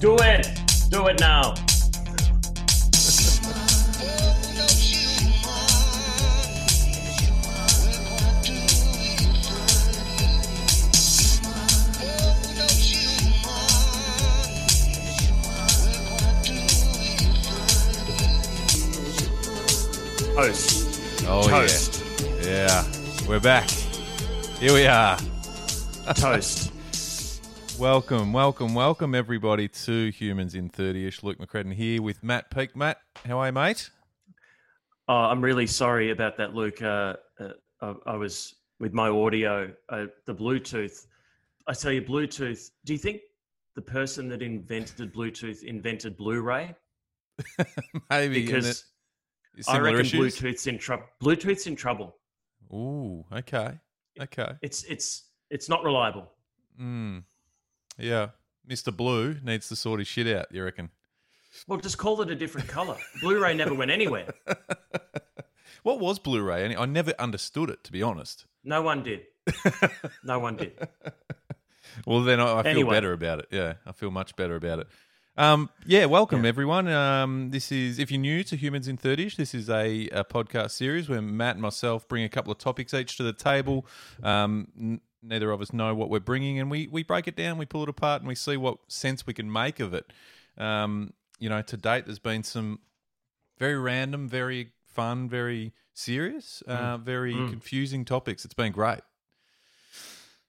Do it. Do it now. Toast. Oh Toast. yeah, yeah. We're back. Here we are. Toast. Welcome, welcome, welcome everybody to Humans in 30ish. Luke McCredden here with Matt Peak. Matt, how are you, mate? Oh, I'm really sorry about that, Luke. Uh, uh, I, I was with my audio, uh, the Bluetooth. I tell you, Bluetooth. Do you think the person that invented Bluetooth invented Blu-ray? Maybe Because I reckon issues. Bluetooth's in trouble. Bluetooth's in trouble. Ooh, okay, okay. It's it's it's not reliable. Mm. Yeah, Mr. Blue needs to sort his shit out. You reckon? Well, just call it a different color. Blu-ray never went anywhere. What was Blu-ray? Any- I never understood it, to be honest. No one did. No one did. Well, then I, I feel Anyway. better about it. Yeah, I feel much better about it. Um, yeah, welcome Yeah. everyone. Um, this is if you're new to Humans in 30ish, this is a, a podcast series where Matt and myself bring a couple of topics each to the table. Um, neither of us know what we're bringing, and we we break it down, we pull it apart, and we see what sense we can make of it. Um, you know, to date, there's been some very random, very fun, very serious, uh, very Mm. confusing topics. It's been great.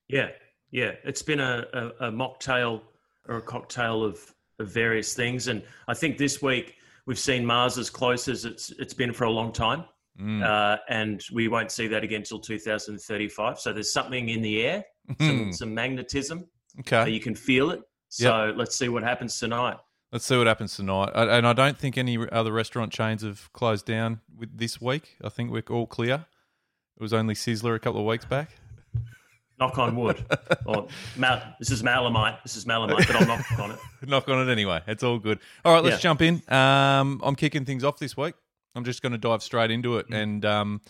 Yeah, yeah. It's been a, a, a mocktail or a cocktail of, of various things, and I think this week we've seen Mars as close as it's it's been for a long time, Mm. uh, and we won't see that again until 2035. So there's something in the air, some, Hmm. some magnetism. okay. You can feel it. So let's see what happens tonight. Let's see what happens tonight. I- And I don't think any other restaurant chains have closed down with this week. I think we're all clear. It was only Sizzler a couple of weeks back. Knock on wood. or mal- this is Malamite. This is Malamite, but I'll knock on it. Knock on it anyway. It's all good. All right, let's Yeah. jump in. Um, I'm kicking things off this week. I'm just going to dive straight into Mm. it. And um,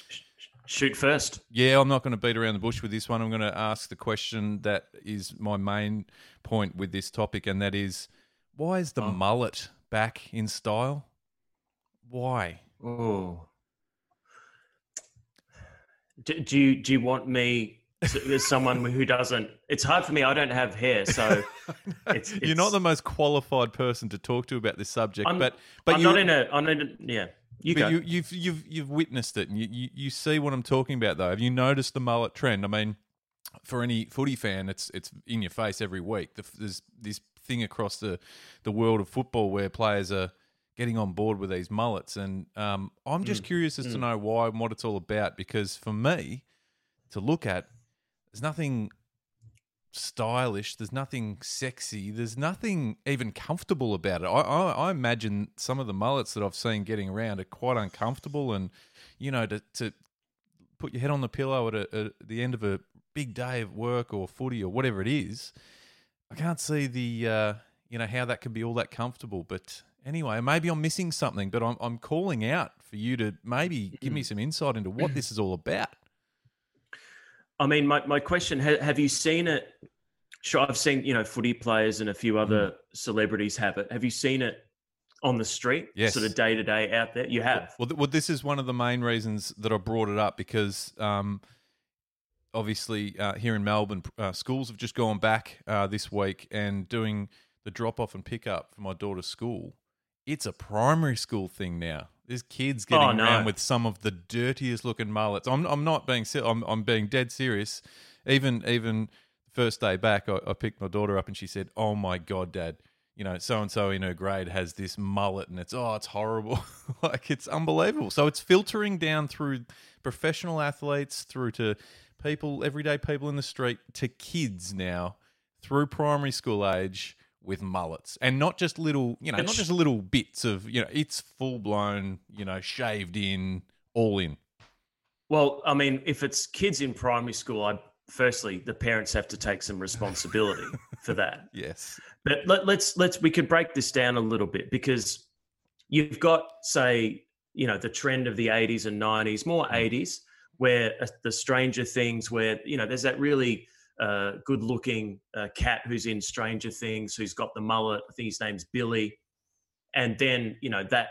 Shoot first. yeah, I'm not going to beat around the bush with this one. I'm going to ask the question that is my main point with this topic, and that is why is the Oh. mullet back in style? Why? Oh. Do, do you do you want me as someone who doesn't? It's hard for me. I don't have hair, so it's, You're not the most qualified person to talk to about this subject, I'm- but but I'm not in a. I'm in a. Yeah, you go. but you, you've you've you've witnessed it, and you, you you see what I'm talking about. Though, have you noticed the mullet trend? I mean, for any footy fan, it's it's in your face every week. The, there's this thing across the the world of football where players are getting on board with these mullets, and um, I'm Mm. just curious as to know why and what it's all about. Because for me, to look at, there's nothing stylish. There's nothing sexy. There's nothing even comfortable about it. I, I, I imagine some of the mullets that I've seen getting around are quite uncomfortable, and you know, to to put your head on the pillow at, a, at the end of a big day of work or footy or whatever it is. I can't see the uh, you know how that could be all that comfortable. But anyway, maybe I'm missing something. But I'm I'm calling out for you to maybe give me some insight into what this is all about. I mean, my, my question: ha, Have you seen it? Sure, I've seen you know footy players and a few other celebrities have it. Have you seen it on the street? Yes. sort of day to day out there. You have. Well, well, this is one of the main reasons that I brought it up because um, obviously uh, here in Melbourne, uh, schools have just gone back uh, this week and doing the drop off and pick up for my daughter's school. It's a primary school thing now. There's kids oh, getting Oh, no. around with some of the dirtiest looking mullets. I'm, I'm not being silly. I'm, I'm being dead serious. Even even first day back, I, I picked my daughter up and she said, "Oh my god, Dad." You know, so and so in her grade has this mullet, and it's oh, it's horrible. like it's unbelievable. So it's filtering down through professional athletes, through to people, everyday people in the street, to kids now, through primary school age with mullets, and not just little, you know, not just little bits of, you know, it's full blown, you know, shaved in, all in. Well, I mean, if it's kids in primary school, I firstly the parents have to take some responsibility for that. Yes. But let, let's let's we could break this down a little bit because you've got say you know the trend of the 80s and 90s, more 80s, where uh, the Stranger Things, where you know there's that really uh, good-looking uh, cat who's in Stranger Things, who's got the mullet. I think his name's Billy, and then you know that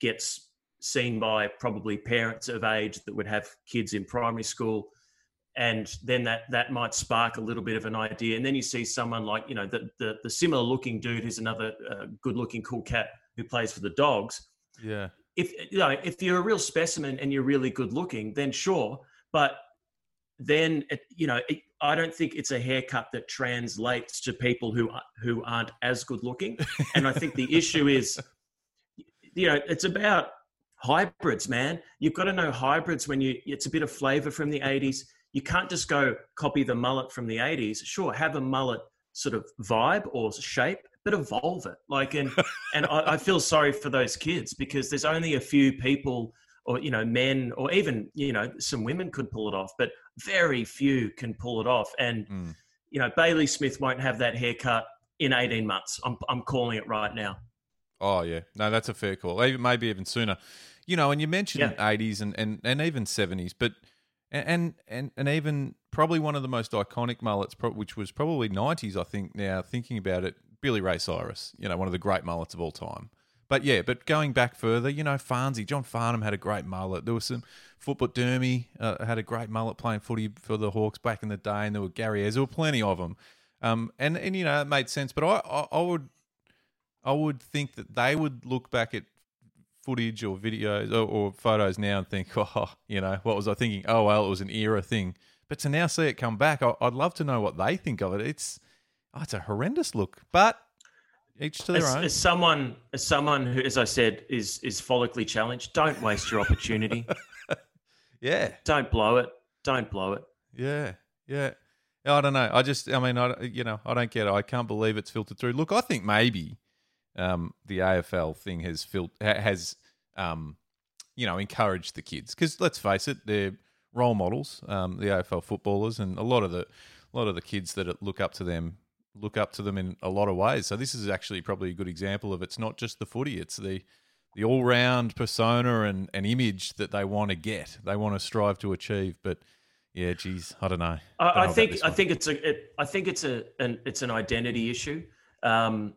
gets seen by probably parents of age that would have kids in primary school and then that that might spark a little bit of an idea and then you see someone like you know the the, the similar looking dude who's another uh, good looking cool cat who plays for the dogs Yeah. if you know if you're a real specimen and you're really good looking then sure but then it, you know it, i don't think it's a haircut that translates to people who who aren't as good looking. And i think the issue is you know it's about hybrids man. You've got to know hybrids when you it's a bit of flavor from the 80s you can't just go copy the mullet from the 80s sure have a mullet sort of vibe or shape but evolve it. Like and and I, I feel sorry for those kids because there's only a few people or you know men or even you know some women could pull it off but very few can pull it off and Mm. you know bailey smith won't have that haircut in 18 months i'm, I'm calling it right now Oh yeah, no, that's a fair call. Even maybe even sooner. You know, and you mentioned Yeah. eighties and, and, and even seventies, but and and and even probably one of the most iconic mullets, which was probably nineties. I think now thinking about it, Billy Ray Cyrus. You know, one of the great mullets of all time. But yeah, but going back further, you know, Farnsey, John Farnham had a great mullet. There was some football. Dermy uh, had a great mullet playing footy for the Hawks back in the day, and there were Gary Ayres. There were plenty of them. Um, and and you know, it made sense. But I, I, I would I would think that they would look back at footage or videos or, or photos now and think, oh, you know, what was I thinking? Oh, well, it was an era thing. But to now see it come back, I, I'd love to know what they think of it. It's oh, it's a horrendous look, but each to their as, own. as someone as someone who as i said is is follically challenged don't waste your opportunity Yeah, don't blow it don't blow it yeah, yeah. I don't know. I just, I mean, I, you know, I don't get it. I can't believe it's filtered through. Look, I think maybe um, the AFL thing has fil- has, um, you know, encouraged the kids because let's face it, they're role models, um, the AFL footballers, and a lot of the, a lot of the kids that look up to them look up to them in a lot of ways. So this is actually probably a good example of it's not just the footy; it's the the all round persona and, and image that they want to get, they want to strive to achieve. But yeah, geez, I don't know. Don't know I, I think I think it's a it, I think it's a an it's an identity issue. Um,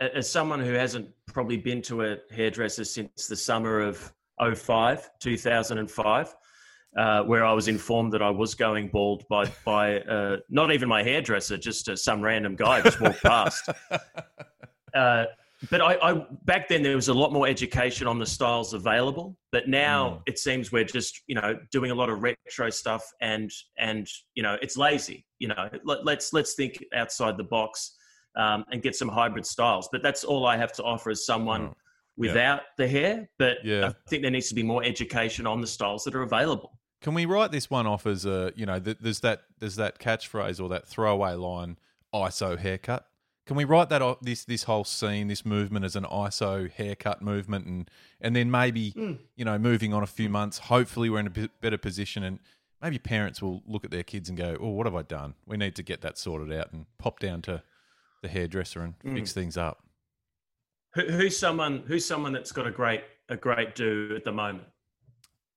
as someone who hasn't probably been to a hairdresser since the summer of 05, 2005, uh, where I was informed that I was going bald by by uh, not even my hairdresser, just uh, some random guy just walked past. Uh, but I, I back then there was a lot more education on the styles available. But now Mm. it seems we're just you know doing a lot of retro stuff, and and you know it's lazy. You know, let, let's let's think outside the box um, and get some hybrid styles. But that's all I have to offer as someone Oh, yeah. without the hair. But Yeah. I think there needs to be more education on the styles that are available. Can we write this one off as a you know th- there's that there's that catchphrase or that throwaway line ISO haircut? Can we write that off this this whole scene this movement as an ISO haircut movement and and then maybe hmm. you know moving on a few months hopefully we're in a better position and maybe parents will look at their kids and go oh what have I done we need to get that sorted out and pop down to the hairdresser and hmm. fix things up. Who, who's someone who's someone that's got a great a great do at the moment?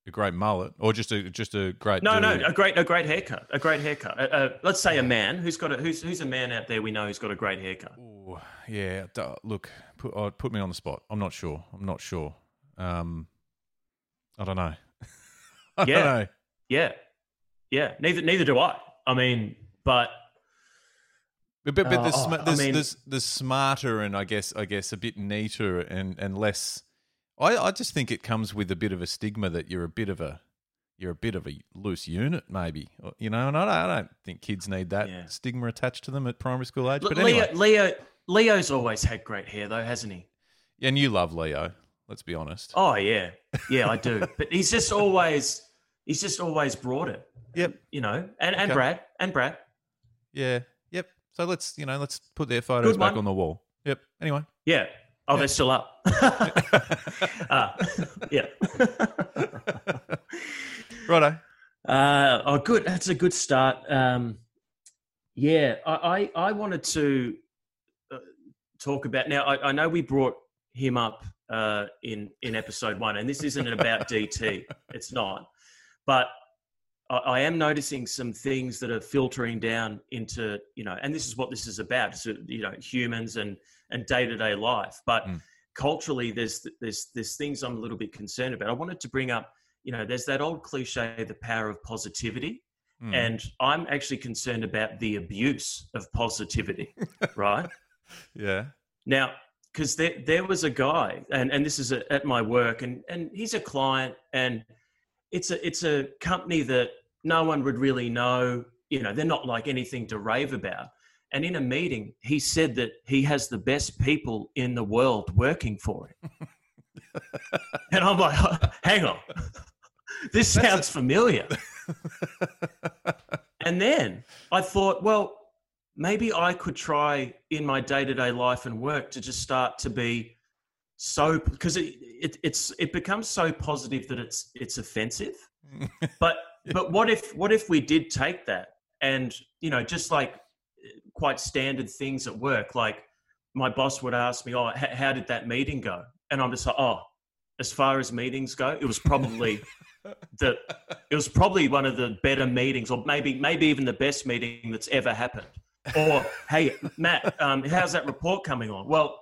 A great mullet or just a just a great No, no, a great, a great haircut, a great haircut. Uh, uh, let's say a man who's got a who's who's a man out there we know who's got a great haircut. Ooh, yeah, look, put oh, put me on the spot. I'm not sure. I'm not sure. Um, I don't know. I Yeah. don't know. Yeah, yeah. Neither neither do I. I mean, but But but, but Uh, there's, oh, I mean- there's there's smarter and I guess I guess a bit neater and and less. I I just think it comes with a bit of a stigma that you're a bit of a you're a bit of a loose unit, maybe. You know, and I don't, I don't think kids need that Yeah. stigma attached to them at primary school age. L- But anyway, Leo, Leo Leo's always had great hair though, hasn't he? Yeah, and you love Leo. Let's be honest. Oh yeah, yeah, I do. but he's just always he's just always brought it, Yep. you know. And and Okay. Brad and Brad. Yeah. So let's you know let's put their photos back on the wall. Yep. Anyway. Yeah. Oh, they're still up. uh, yeah. Righto. Uh, oh, good. That's a good start. Um, yeah, I, I, I wanted to uh, talk about now. I, I know we brought him up uh, in in episode one, and this isn't about DT. It's not. But I, am noticing some things that are filtering down into you know, and this is what this is about. So, you know, humans and and day to day life, but. Mm. Culturally, there's there's there's things I'm a little bit concerned about. I wanted to bring up, you know, there's that old cliche, the power of positivity, Mm. and I'm actually concerned about the abuse of positivity, right? yeah. Now, because there, there was a guy, and, and this is a, at my work, and, and he's a client, and it's a it's a company that no one would really know. You know, they're not like anything to rave about. And in a meeting, he said that he has the best people in the world working for him. and I'm like, hang on, this sounds familiar. and then I thought, well, maybe I could try in my day to day life and work to just start to be so because it, it it's it becomes so positive that it's it's offensive. But but what if what if we did take that and you know just like quite standard things at work like my boss would ask me, "Oh, h- how did that meeting go?" And I'm just like, "Oh, as far as meetings go, it was probably the it was probably one of the better meetings, or maybe maybe even the best meeting that's ever happened." Or, "Hey, Matt, um, how's that report coming on?" Well,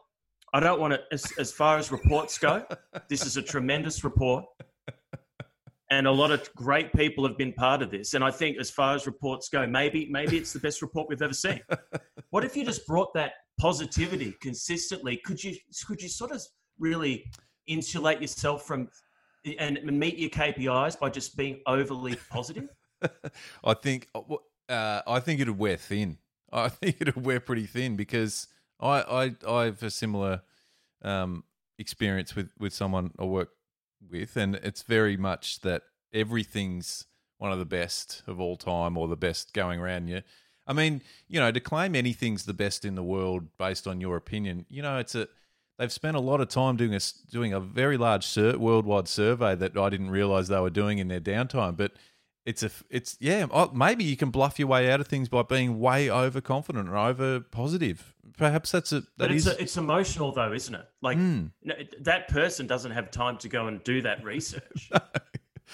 I don't want to. As, as far as reports go, this is a tremendous report, and a lot of great people have been part of this. And I think, as far as reports go, maybe maybe it's the best report we've ever seen. What if you just brought that positivity consistently? Could you could you sort of really insulate yourself from and meet your KPIs by just being overly positive? I think uh, I think it'd wear thin. I think it'd wear pretty thin because I I I have a similar um, experience with with someone I work with, and it's very much that everything's one of the best of all time or the best going around you. I mean, you know, to claim anything's the best in the world based on your opinion, you know, it's a they've spent a lot of time doing a doing a very large sur- worldwide survey that I didn't realize they were doing in their downtime, but it's a it's yeah oh, maybe you can bluff your way out of things by being way overconfident or over positive perhaps that's a that But it's is a, it's emotional though, isn't it? Like Mm. no, that person doesn't have time to go and do that research.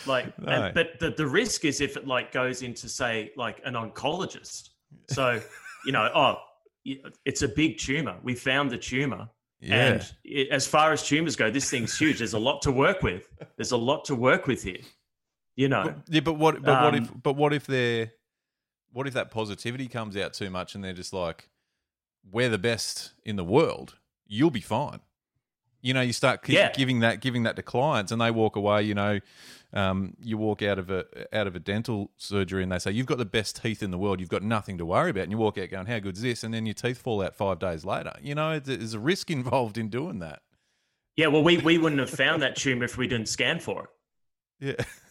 like, No. and, but the the risk is if it like goes into say like an oncologist. So you know, oh, it's a big tumor. We found the tumor. yeah And it, as far as tumors go, this thing's huge. There's a lot to work with. There's a lot to work with here. You know, But- yeah but what but what if Um, but what if they're what if that positivity comes out too much and they're just like we're the best in the world. You'll be fine. You know you start Yeah. giving that giving that to clients and they walk away you know um, you walk out of a out of a dental surgery and they say you've got the best teeth in the world. You've got nothing to worry about. And you walk out going how good's this? And then your teeth fall out five days later. You know there's a risk involved in doing that. Yeah. Well, we we wouldn't have found that tumor if we didn't scan for it. yeah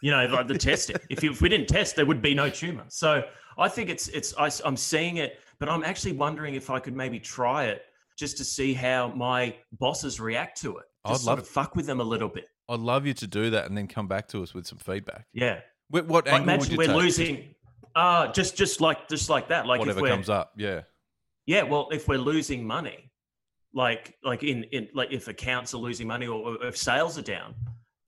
You know, like the testing. If, if we didn't test, there would be no tumor. So I think it's it's I, am seeing it, but I'm actually wondering if I could maybe try it just to see how my bosses react to it. I'd Just sort love- of fuck with them a little bit. i'd love you to do that and then come back to us with some feedback Yeah. what, what Like, imagine we're take? losing. Uh just just like just like that. Like whatever if comes up yeah Yeah, well, if we're losing money, like like in in like if accounts are losing money or, or if sales are down,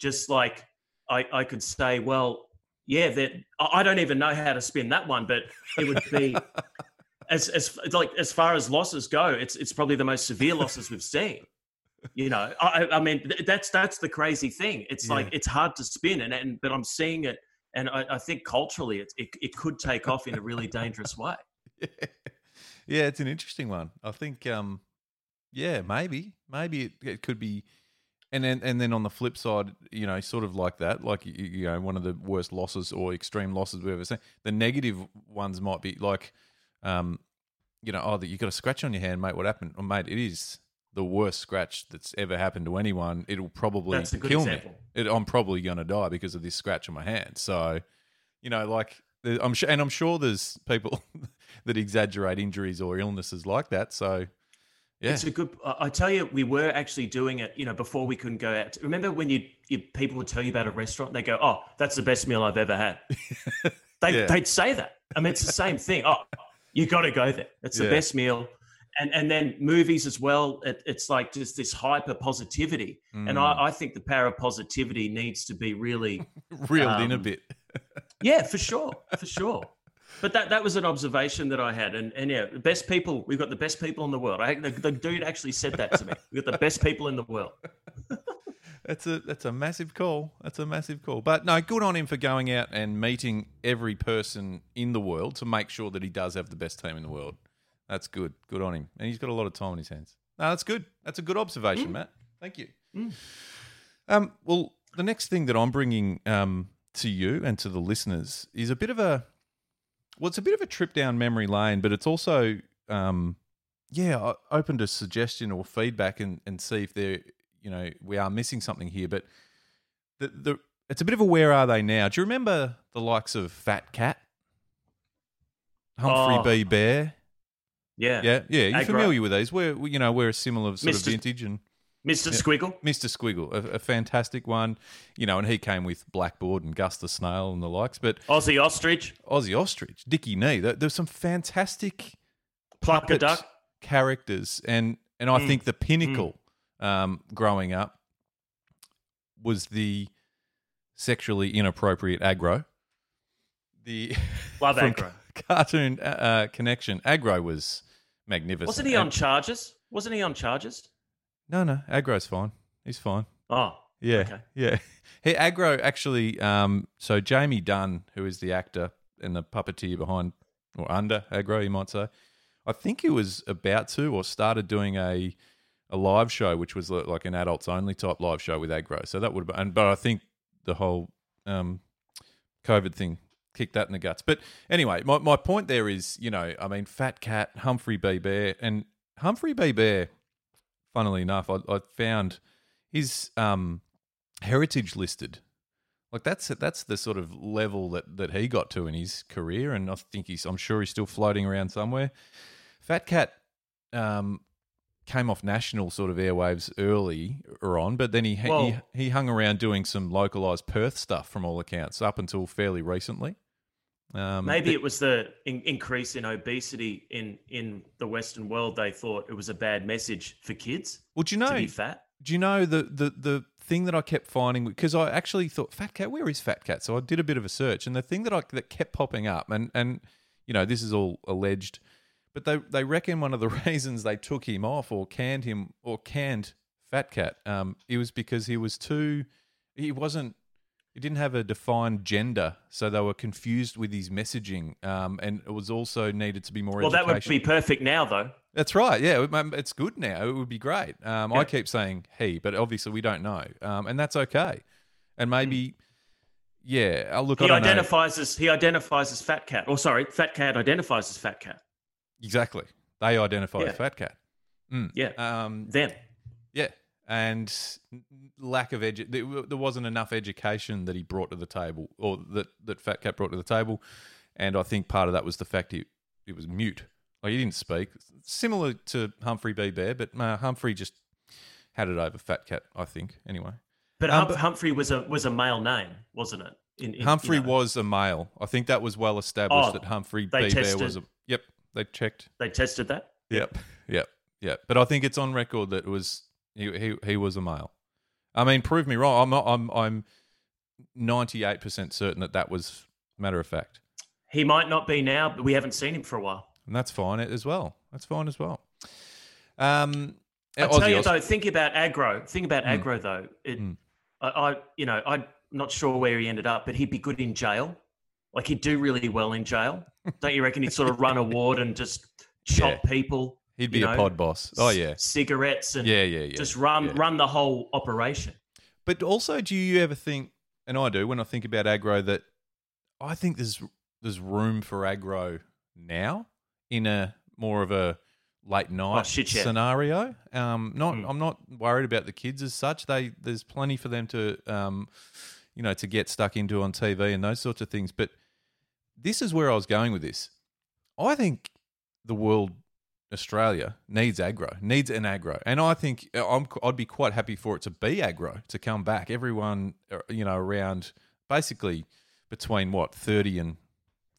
just like I I could say, well, yeah, that I don't even know how to spin that one, but it would be as as like as far as losses go, it's it's probably the most severe losses we've seen. You know, I I- mean that's that's the crazy thing. It's like it's hard to spin, and, and but I'm seeing it, and I, I think culturally it, it it could take off in a really dangerous way. yeah, it's an interesting one. I think, um, yeah, maybe, maybe it, it could be, and then and then on the flip side, you know, sort of like that, like you, know, one of the worst losses or extreme losses we've ever seen. The negative ones might be like, um, you know, oh, that you got a scratch on your hand, mate. What happened? Oh, mate, it is the worst scratch that's ever happened to anyone. It'll probably That's a good kill example. me. It, I'm probably going to die because of this scratch on my hand. So, you know, like I'm sure, and I'm sure there's people that exaggerate injuries or illnesses like that. So, yeah, It's a good. I I tell you, we were actually doing it. You know, before we couldn't go out. Remember when you, you people would tell you about a restaurant? They go, "Oh, that's the best meal I've ever had." They Yeah. they'd say that. I mean, it's the same thing. Oh, you got to go there. It's the Yeah. best meal. And and then movies as well. It, it's like just this hyper positivity. And Mm. I, I think the power of positivity needs to be really reeled in a um, bit. Yeah, for sure, for sure. But that, that was an observation that I had, and and yeah, the best people. We've got the best people in the world. I, the, the dude actually said that to me. We've got the best people in the world. That's a that's a massive call. That's a massive call. But no, good on him for going out and meeting every person in the world to make sure that he does have the best team in the world. That's good. Good on him. And he's got a lot of time on his hands. No, that's good. That's a good observation, Matt. Thank you. Um, well, the next thing that I'm bringing um, to you and to the listeners is a bit of a well, it's a bit of a trip down memory lane, but it's also um, yeah, open to suggestion or feedback and, and see if there you know we are missing something here. But the the it's a bit of a where are they now? Do you remember the likes of Fat Cat, Humphrey Oh. B. Bear? Yeah, Yeah, yeah, you're familiar with these. We're we- you know we're a similar sort of vintage and. Mr. Squiggle. Mr. Squiggle, a, a fantastic one, you know, and he came with Blackboard and Gus the Snail and the likes. But Ossie Ostrich. Ossie Ostrich, Dickie Knee, there, there's some fantastic Plucka Duck. characters, and and I Mm. think the pinnacle um, growing up was the sexually inappropriate Agro. The Love Agro. cartoon uh, uh, connection. Agro was magnificent. Wasn't he on charges? Wasn't he on charges? No, no, Agro's fine. He's fine. Oh, Yeah, Okay. yeah. Hey, Agro actually. Um, so Jamie Dunn, who is the actor and the puppeteer behind or under Agro, you might say. I think he was about to or started doing a a live show, which was like an adults only type live show with Agro. So that would have been. But I think the whole um, COVID thing kicked that in the guts. But anyway, my my point there is, you know, I mean, Fat Cat, Humphrey B Bear, and Humphrey B Bear. Funnily enough, I, I found his um, heritage listed. Like that's that's the sort of level that that he got to in his career, and I think he's. I'm sure he's still floating around somewhere. Fat Cat um, came off national sort of airwaves early or on, but then he he, he hung around doing some localized Perth stuff from all accounts up until fairly recently. Um, maybe it was the in- increase in obesity in in the Western world. They thought it was a bad message for kids Would you know to be fat. Do you know the the the thing that I kept finding because I actually thought Fat Cat, where is Fat Cat? So I did a bit of a search, and the thing that I that kept popping up, and and you know this is all alleged, but they they reckon one of the reasons they took him off or canned him or canned Fat Cat, um, it was because he was too, he wasn't. He didn't have a defined gender, so they were confused with his messaging, um, and it was also needed to be more. Well, that would be perfect now, though. That's right. Yeah, it's good now. It would be great. Um, I keep saying he, but obviously we don't know, um, and that's okay. And maybe, yeah. I'll look. I He don't know. identifies as he identifies as fat cat. Or sorry, fat cat identifies as fat cat. exactly. They identify Yeah. as fat cat. Mm. Yeah, Um, them. yeah, and lack of edu- there, there wasn't enough education that he brought to the table, or that that fat cat brought to the table, and I think part of that was the fact he he was mute. Like he didn't speak, similar to Humphrey B. Bear, but uh, Humphrey just had it over Fat Cat. I think anyway. But, Um, Hum- but- Humphrey was a was a male name, wasn't it? In, in- Humphrey you know, was a male. I think that was well established Oh, that Humphrey B. they Bear was a. Yep, they checked. They tested that. Yep, yep, yep. But I think it's on record that it was he he, he was a male. I mean, prove me wrong. I'm not, I'm I'm ninety eight percent certain that that was matter of fact, He might not be now, but we haven't seen him for a while. and that's fine as well. That's fine as well. Um, I tell Aussie, you though, think about Agro. Think about Mm. Agro though. It, Mm. I, I, you know, I'm not sure where he ended up, but he'd be good in jail. Like he'd do really well in jail. Don't you reckon he'd sort of run a ward and just chop people? He'd be you a pod boss. Oh yeah, cigarettes and yeah, yeah, yeah. just run yeah. run the whole operation. But also, do you ever think, and I do when I think about Agro that I think there's there's room for Agro now in a more of a late night Oh, shit, yeah. scenario. Um, not Mm. I'm not worried about the kids as such. They there's plenty for them to um, you know, to get stuck into on TV and those sorts of things. But this is where I was going with this. I think the world Australia needs Agro, needs an Agro, and I think uh, I'm, I'd be quite happy for it to be Agro to come back. Everyone, uh, you know, around basically between what thirty and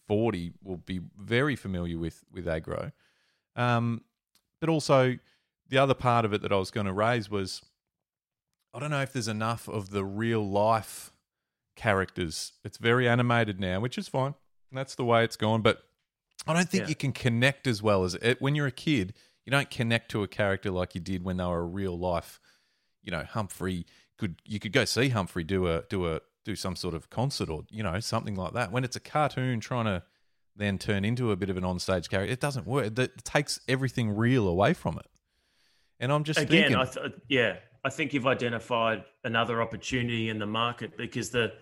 forty will be very familiar with with Agro. Um, but also the other part of it that I was going to raise was I don't know if there's enough of the real life characters. It's very animated now, which is fine. That's the way it's gone. But I don't think Yeah. you can connect as well as it, when you're a kid. You don't connect to a character like you did when they were a real life. You know, Humphrey could you could go see Humphrey do a do a do some sort of concert or you know something like that. When it's a cartoon trying to then turn into a bit of an onstage character, it doesn't work. It, takes everything real away from it. And I'm just Again, thinking, I th- yeah, I think you've identified another opportunity in the market because the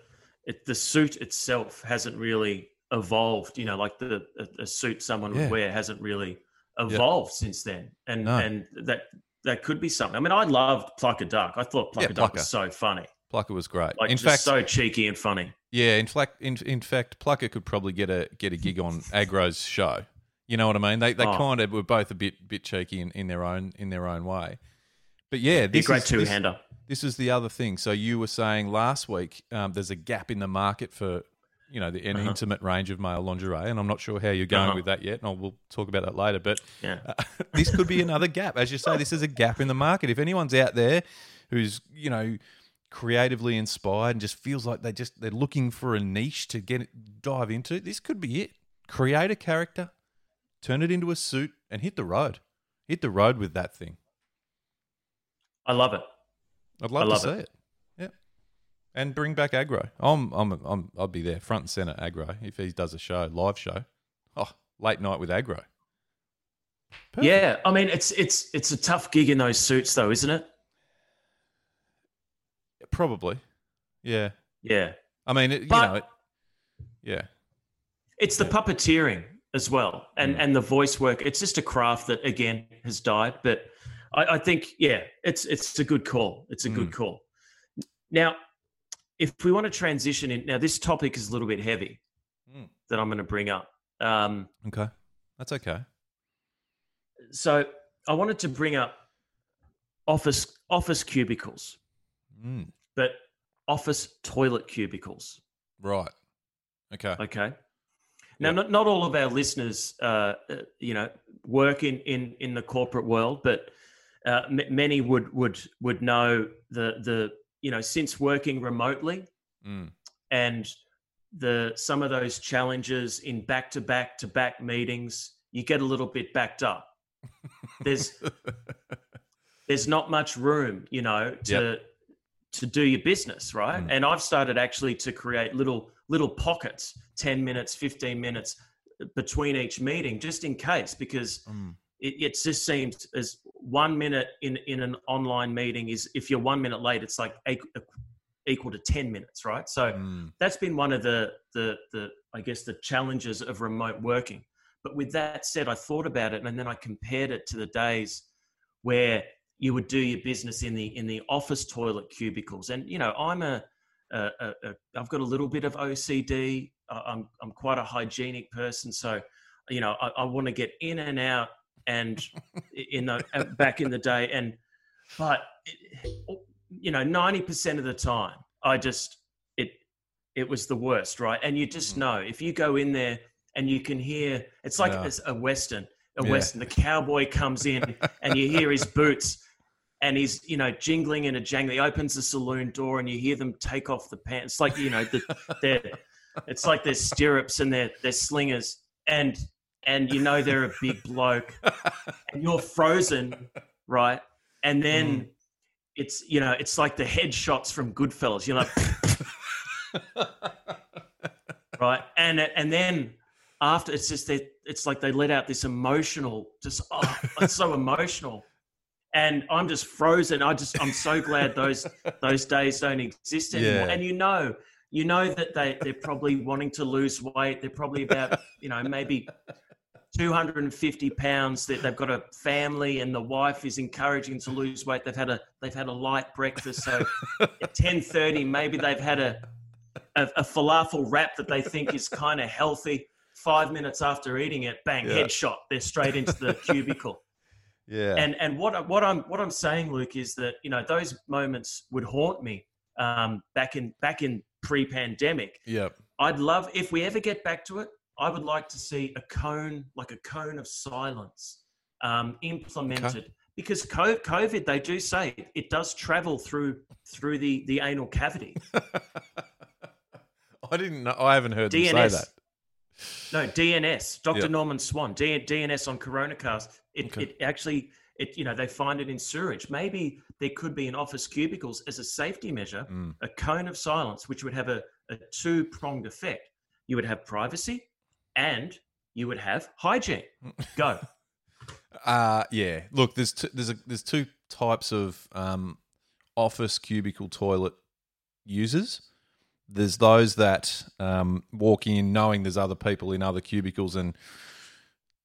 it, the suit itself hasn't really evolved. You know, like the a, a suit someone Yeah. would wear hasn't really evolved since then, and No. and that that could be something. I mean, I loved Plucka Duck. I thought Pluck Yeah, a Duck Plucker. was so funny, Plucker was great. like in just fact, so cheeky and funny. Yeah, in fact, in, in fact, Plucker could probably get a get a gig on Agro's show. You know what I mean? They they Oh. kind of were both a bit bit cheeky in, in their own in their own way. But yeah, this great is, two this, hander. this is the other thing. So you were saying last week um, there's a gap in the market for you know the, an Uh-huh. intimate range of male lingerie, and I'm not sure how you're going Uh-huh. with that yet, and I'll, we'll talk about that later. But Yeah. uh, this could be another gap, as you say. This is a gap in the market. If anyone's out there who's you know creatively inspired and just feels like they just they're looking for a niche to get dive into, this could be it. Create a character, turn it into a suit, and hit the road. Hit the road with that thing. I love it. I'd love, love to it. see it. Yeah, and bring back Agro. I'm, I'm, I'm, I'll be there front and center. Agro if he does a show, live show. Oh, late night with Agro. Perfect. Yeah, I mean, it's it's it's a tough gig in those suits, though, isn't it? probably. Yeah, Yeah, I mean, it, you But- know, it, yeah, it's the puppeteering as well, and Mm. and the voice work. It's just a craft that again has died, but I, I think yeah, it's it's a good call. It's a Mm. good call. Now, if we want to transition in, now this topic is a little bit heavy Mm. that I'm going to bring up. Um, okay, that's okay. so I wanted to bring up office office cubicles, Mm, but office toilet cubicles. right. Okay. Okay. Now, Yeah. not, not all of our listeners, uh, uh, you know, work in, in, in the corporate world, but uh, m- many would would would know the the you know since working remotely Mm, and the some of those challenges in back to back to back meetings, you get a little bit backed up. There's there's not much room, you know, to to do your business, right? Mm. And I've started actually to create little little pockets, 10 minutes, 15 minutes between each meeting, just in case, because mm, it, it just seems as one minute in, in an online meeting is if you're one minute late, it's like equal to 10 minutes, right? So mm, that's been one of the the the I guess the challenges of remote working. But with that said, I thought about it and then I compared it to the days where you would do your business in the in the office toilet cubicles. And you know, I'm a, a, a, a I've got a little bit of OCD. I'm I'm quite a hygienic person, so you know I, I want to get in and out and in the uh, back in the day and but you know 90% of the time i just it it was the worst right and you just Mhm. know if you go in there and you can hear it's like Yeah. a western a Yeah. western the cowboy comes in and you hear his boots and he's you know jingling and a jangling he opens the saloon door and you hear them take off the pants it's like you know the, they're it's like their stirrups and they're they're slingers and and you know they're a big bloke and you're frozen, right? And then Mm. it's you know it's like the headshots from Goodfellas. You're like right, and and then after it's just they, it's like they let out this emotional, just oh, it's so emotional, and I'm just frozen. I just I'm so glad those those days don't exist anymore. Yeah. And you know, you know that they they're probably wanting to lose weight. They're probably about you know maybe 250 pounds that they've got a family and the wife is encouraging to lose weight they've had a they've had a light breakfast so at 10:30 maybe they've had a, a a falafel wrap that they think is kind of healthy 5 minutes after eating it bang Yeah. headshot they're straight into the cubicle yeah. and and what what I'm what I'm saying Luke is that you know those moments would haunt me um back in back in pre-pandemic yeah I'd love if we ever get back to it. I would like to see a cone, like a cone of silence, um, implemented because COVID. They do say it does travel through through the the anal cavity, I didn't know. I haven't heard them say that. No, DNS, Dr. Yeah. Norman Swan, D- DNS on CoronaCast. It, Okay. it actually, it you know, they find it in sewage. Maybe there could be in office cubicles as a safety measure, Mm. a cone of silence, which would have a, a two pronged effect. You would have privacy, and you would have hygiene. Go. Uh yeah. Look, there's t- there's a there's two types of um, office cubicle toilet users. There's those that um, walk in knowing there's other people in other cubicles and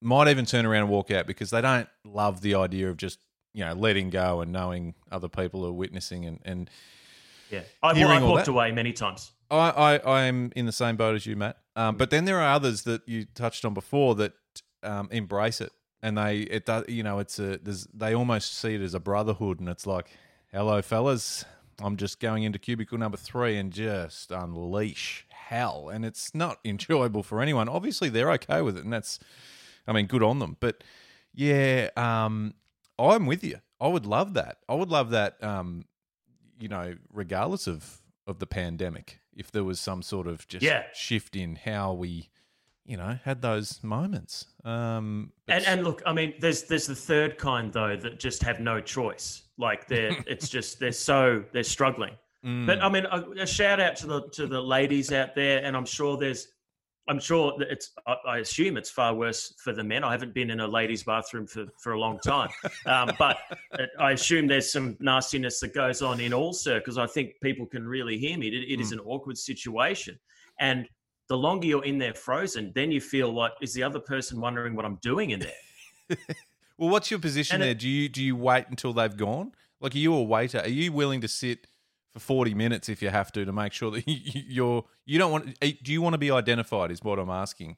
might even turn around and walk out because they don't love the idea of just you know letting go and knowing other people are witnessing and and Yeah, I've, I've walked that. away many times. I, I, am in the same boat as you, Matt. Um, but then there are others that you touched on before that um, embrace it, and they it does you know it's a there's, they almost see it as a brotherhood, and it's like, hello fellas, I'm just going into cubicle number three and just unleash hell, and it's not enjoyable for anyone. Obviously, they're okay with it, and that's, I mean, good on them. But yeah, um, I'm with you. I would love that. I would love that. Um, you know, regardless of of the pandemic, if there was some sort of just Yeah. shift in how we, you know, had those moments. Um, And and look, I mean, there's there's the third kind though that just have no choice. Like they're it's just they're so they're struggling. Mm, But I mean, a, a shout out to the to the ladies out there, and I'm sure there's, I'm sure that it's. I, assume it's far worse for the men. I haven't been in a ladies' bathroom for for a long time, um, but it, I assume there's some nastiness that goes on in all circles. I think people can really hear me. It, it is an awkward situation, and the longer you're in there frozen, then you feel like is the other person wondering what I'm doing in there. well, what's your position and it- there? do you do you wait until they've gone? Like, are you a waiter? Are you willing to sit for forty minutes if you have to to make sure that you, you're you don't want? eh, Do you want to be identified? Is what I'm asking.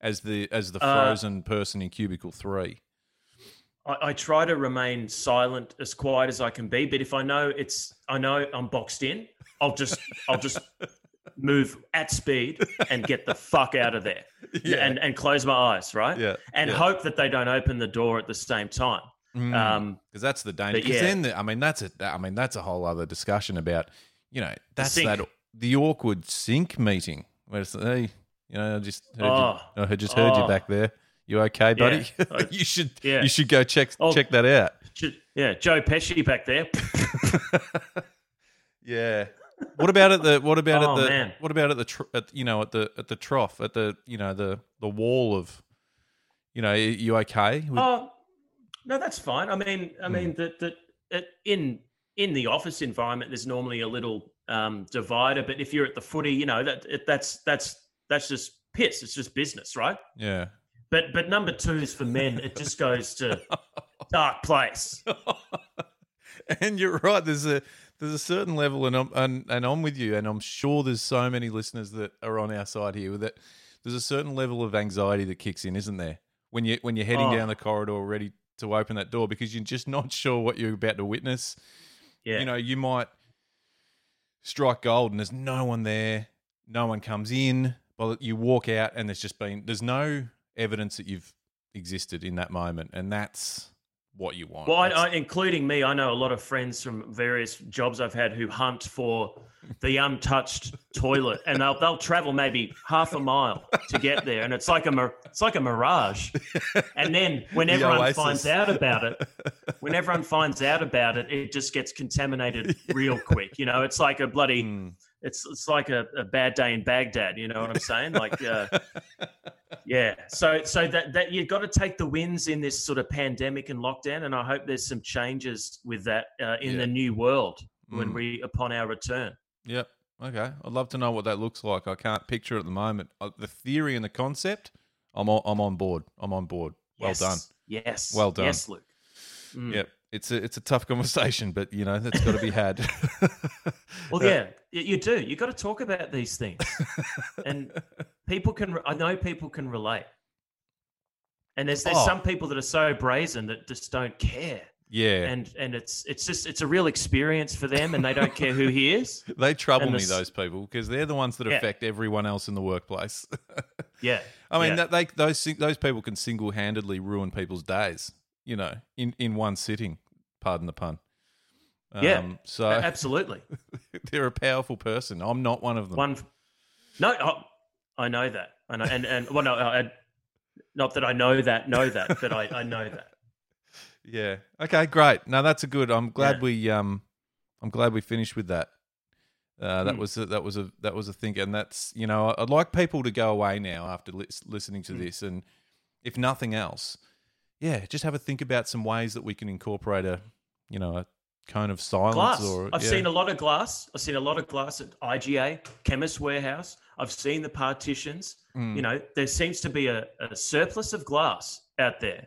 As the as the Uh, frozen person in cubicle three. I, I try to remain silent, as quiet as I can be. But if I know it's, I know I'm boxed in, I'll just, I'll just move at speed and get the fuck out of there, and and close my eyes, right? Yeah, and yeah. hope that they don't open the door at the same time. Mm. Um, because that's the danger. Because yeah. then, the, I mean, that's a, I mean, that's a whole other discussion about, you know, that's sink. that the awkward sink meeting where it's hey, you know, I just heard Oh. you, I just heard you Oh. back there. You okay, buddy? I- you should, Yeah. you should go check Oh. check that out. Yeah, Joe Pesci back there. yeah. What about at the what about Oh, at the man. what about at the tr- at, you know at the at the trough at the you know the the wall of you know you okay? with- Oh, no, that's fine. I mean, I mean that that in in the office environment, there's normally a little um, divider, but if you're at the footy, you know that it, that's that's that's just piss. It's just business, right? yeah. But but number two is for men. It just goes to dark place. and you're right. There's a there's a certain level, and I'm and, and I'm with you, and I'm sure there's so many listeners that are on our side here that there's a certain level of anxiety that kicks in, isn't there? When you when you're heading Oh. down the corridor, ready to open that door, because you're just not sure what you're about to witness. Yeah, You know, you might strike gold, and there's no one there. No one comes in. But you walk out, and there's just been there's no evidence that you've existed in that moment, and that's what you want. Well, I, I, including me, I know a lot of friends from various jobs I've had who hunt for the untouched toilet, and they'll they'll travel maybe half a mile to get there, and it's like a it's like a mirage. And then when The everyone oasis. finds out about it, when everyone finds out about it, it just gets contaminated real quick. You know, it's like a bloody Hmm. it's it's like a, a bad day in Baghdad. You know what I'm saying? Like, uh, yeah. So so that that you've got to take the wins in this sort of pandemic and lockdown, and I hope there's some changes with that uh, in Yeah. the new world when Mm. we upon our return. Yep. Okay. I'd love to know what that looks like. I can't picture it at the moment. Uh, The theory and the concept, I'm on, I'm on board. I'm on board. Well Yes. done. Yes. Well done. Yes, Luke. Mm. Yep. It's a it's a tough conversation, but you know that's got to be had. Well, yeah, you do. You got to talk about these things, and people can. I know people can relate. And there's there's Oh. some people that are so brazen that just don't care. yeah, and and it's it's just it's a real experience for them, and they don't care who he is. they trouble and me those people because they're the ones that Yeah. affect everyone else in the workplace. Yeah, I mean, Yeah. that they those those people can single handedly ruin people's days. You know, in in one sitting. Pardon the pun. Yeah. Um, so absolutely. they're a powerful person. I'm not one of them. One No, oh, I know that. I know, and and well, no, I, not that I know that, know that, but I, I know that. Yeah. Okay. Great. Now that's a good. I'm glad Yeah. we um, I'm glad we finished with that. Uh, that Mm. was a, that was a that was a thing, and that's you know I'd like people to go away now after lis- listening to Mm. this, and if nothing else, yeah, just have a think about some ways that we can incorporate a you know a cone of silence Glass. or I've yeah. seen a lot of glass. I've seen a lot of glass at IGA, Chemist Warehouse. I've seen the partitions. Mm. You know, there seems to be a, a surplus of glass out there,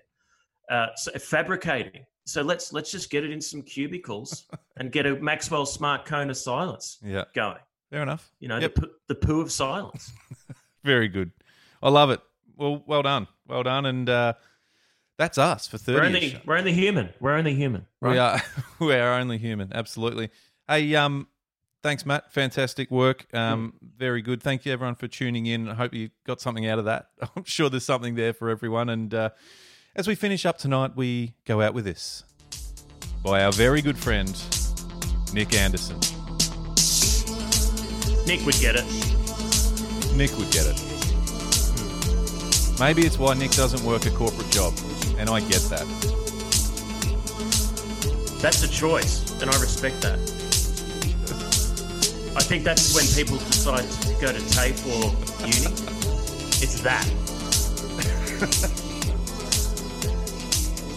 uh, so fabricating. So let's let's just get it in some cubicles and get a Maxwell Smart cone of silence yeah, going. fair enough. You know, Yep. the, poo- the poo of silence. Very good. I love it. Well, well done, well done, and uh, that's us for We're thirty. only we're only human. We're only human. Right? We are we are only human. Absolutely. Hey, um, thanks, Matt. Fantastic work. Um, very good. Thank you, everyone, for tuning in. I hope you got something out of that. I'm sure there's something there for everyone. And uh, as we finish up tonight, we go out with this by our very good friend Nick Anderson. Nick would get it. Nick would get it. Maybe it's why Nick doesn't work a corporate job, and I get that. That's a choice, and I respect that. I think that's when people decide to go to TAFE or uni. It's that.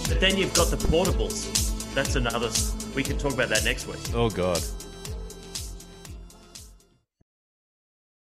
but then you've got the portables. That's another. We can talk about that next week. Oh God.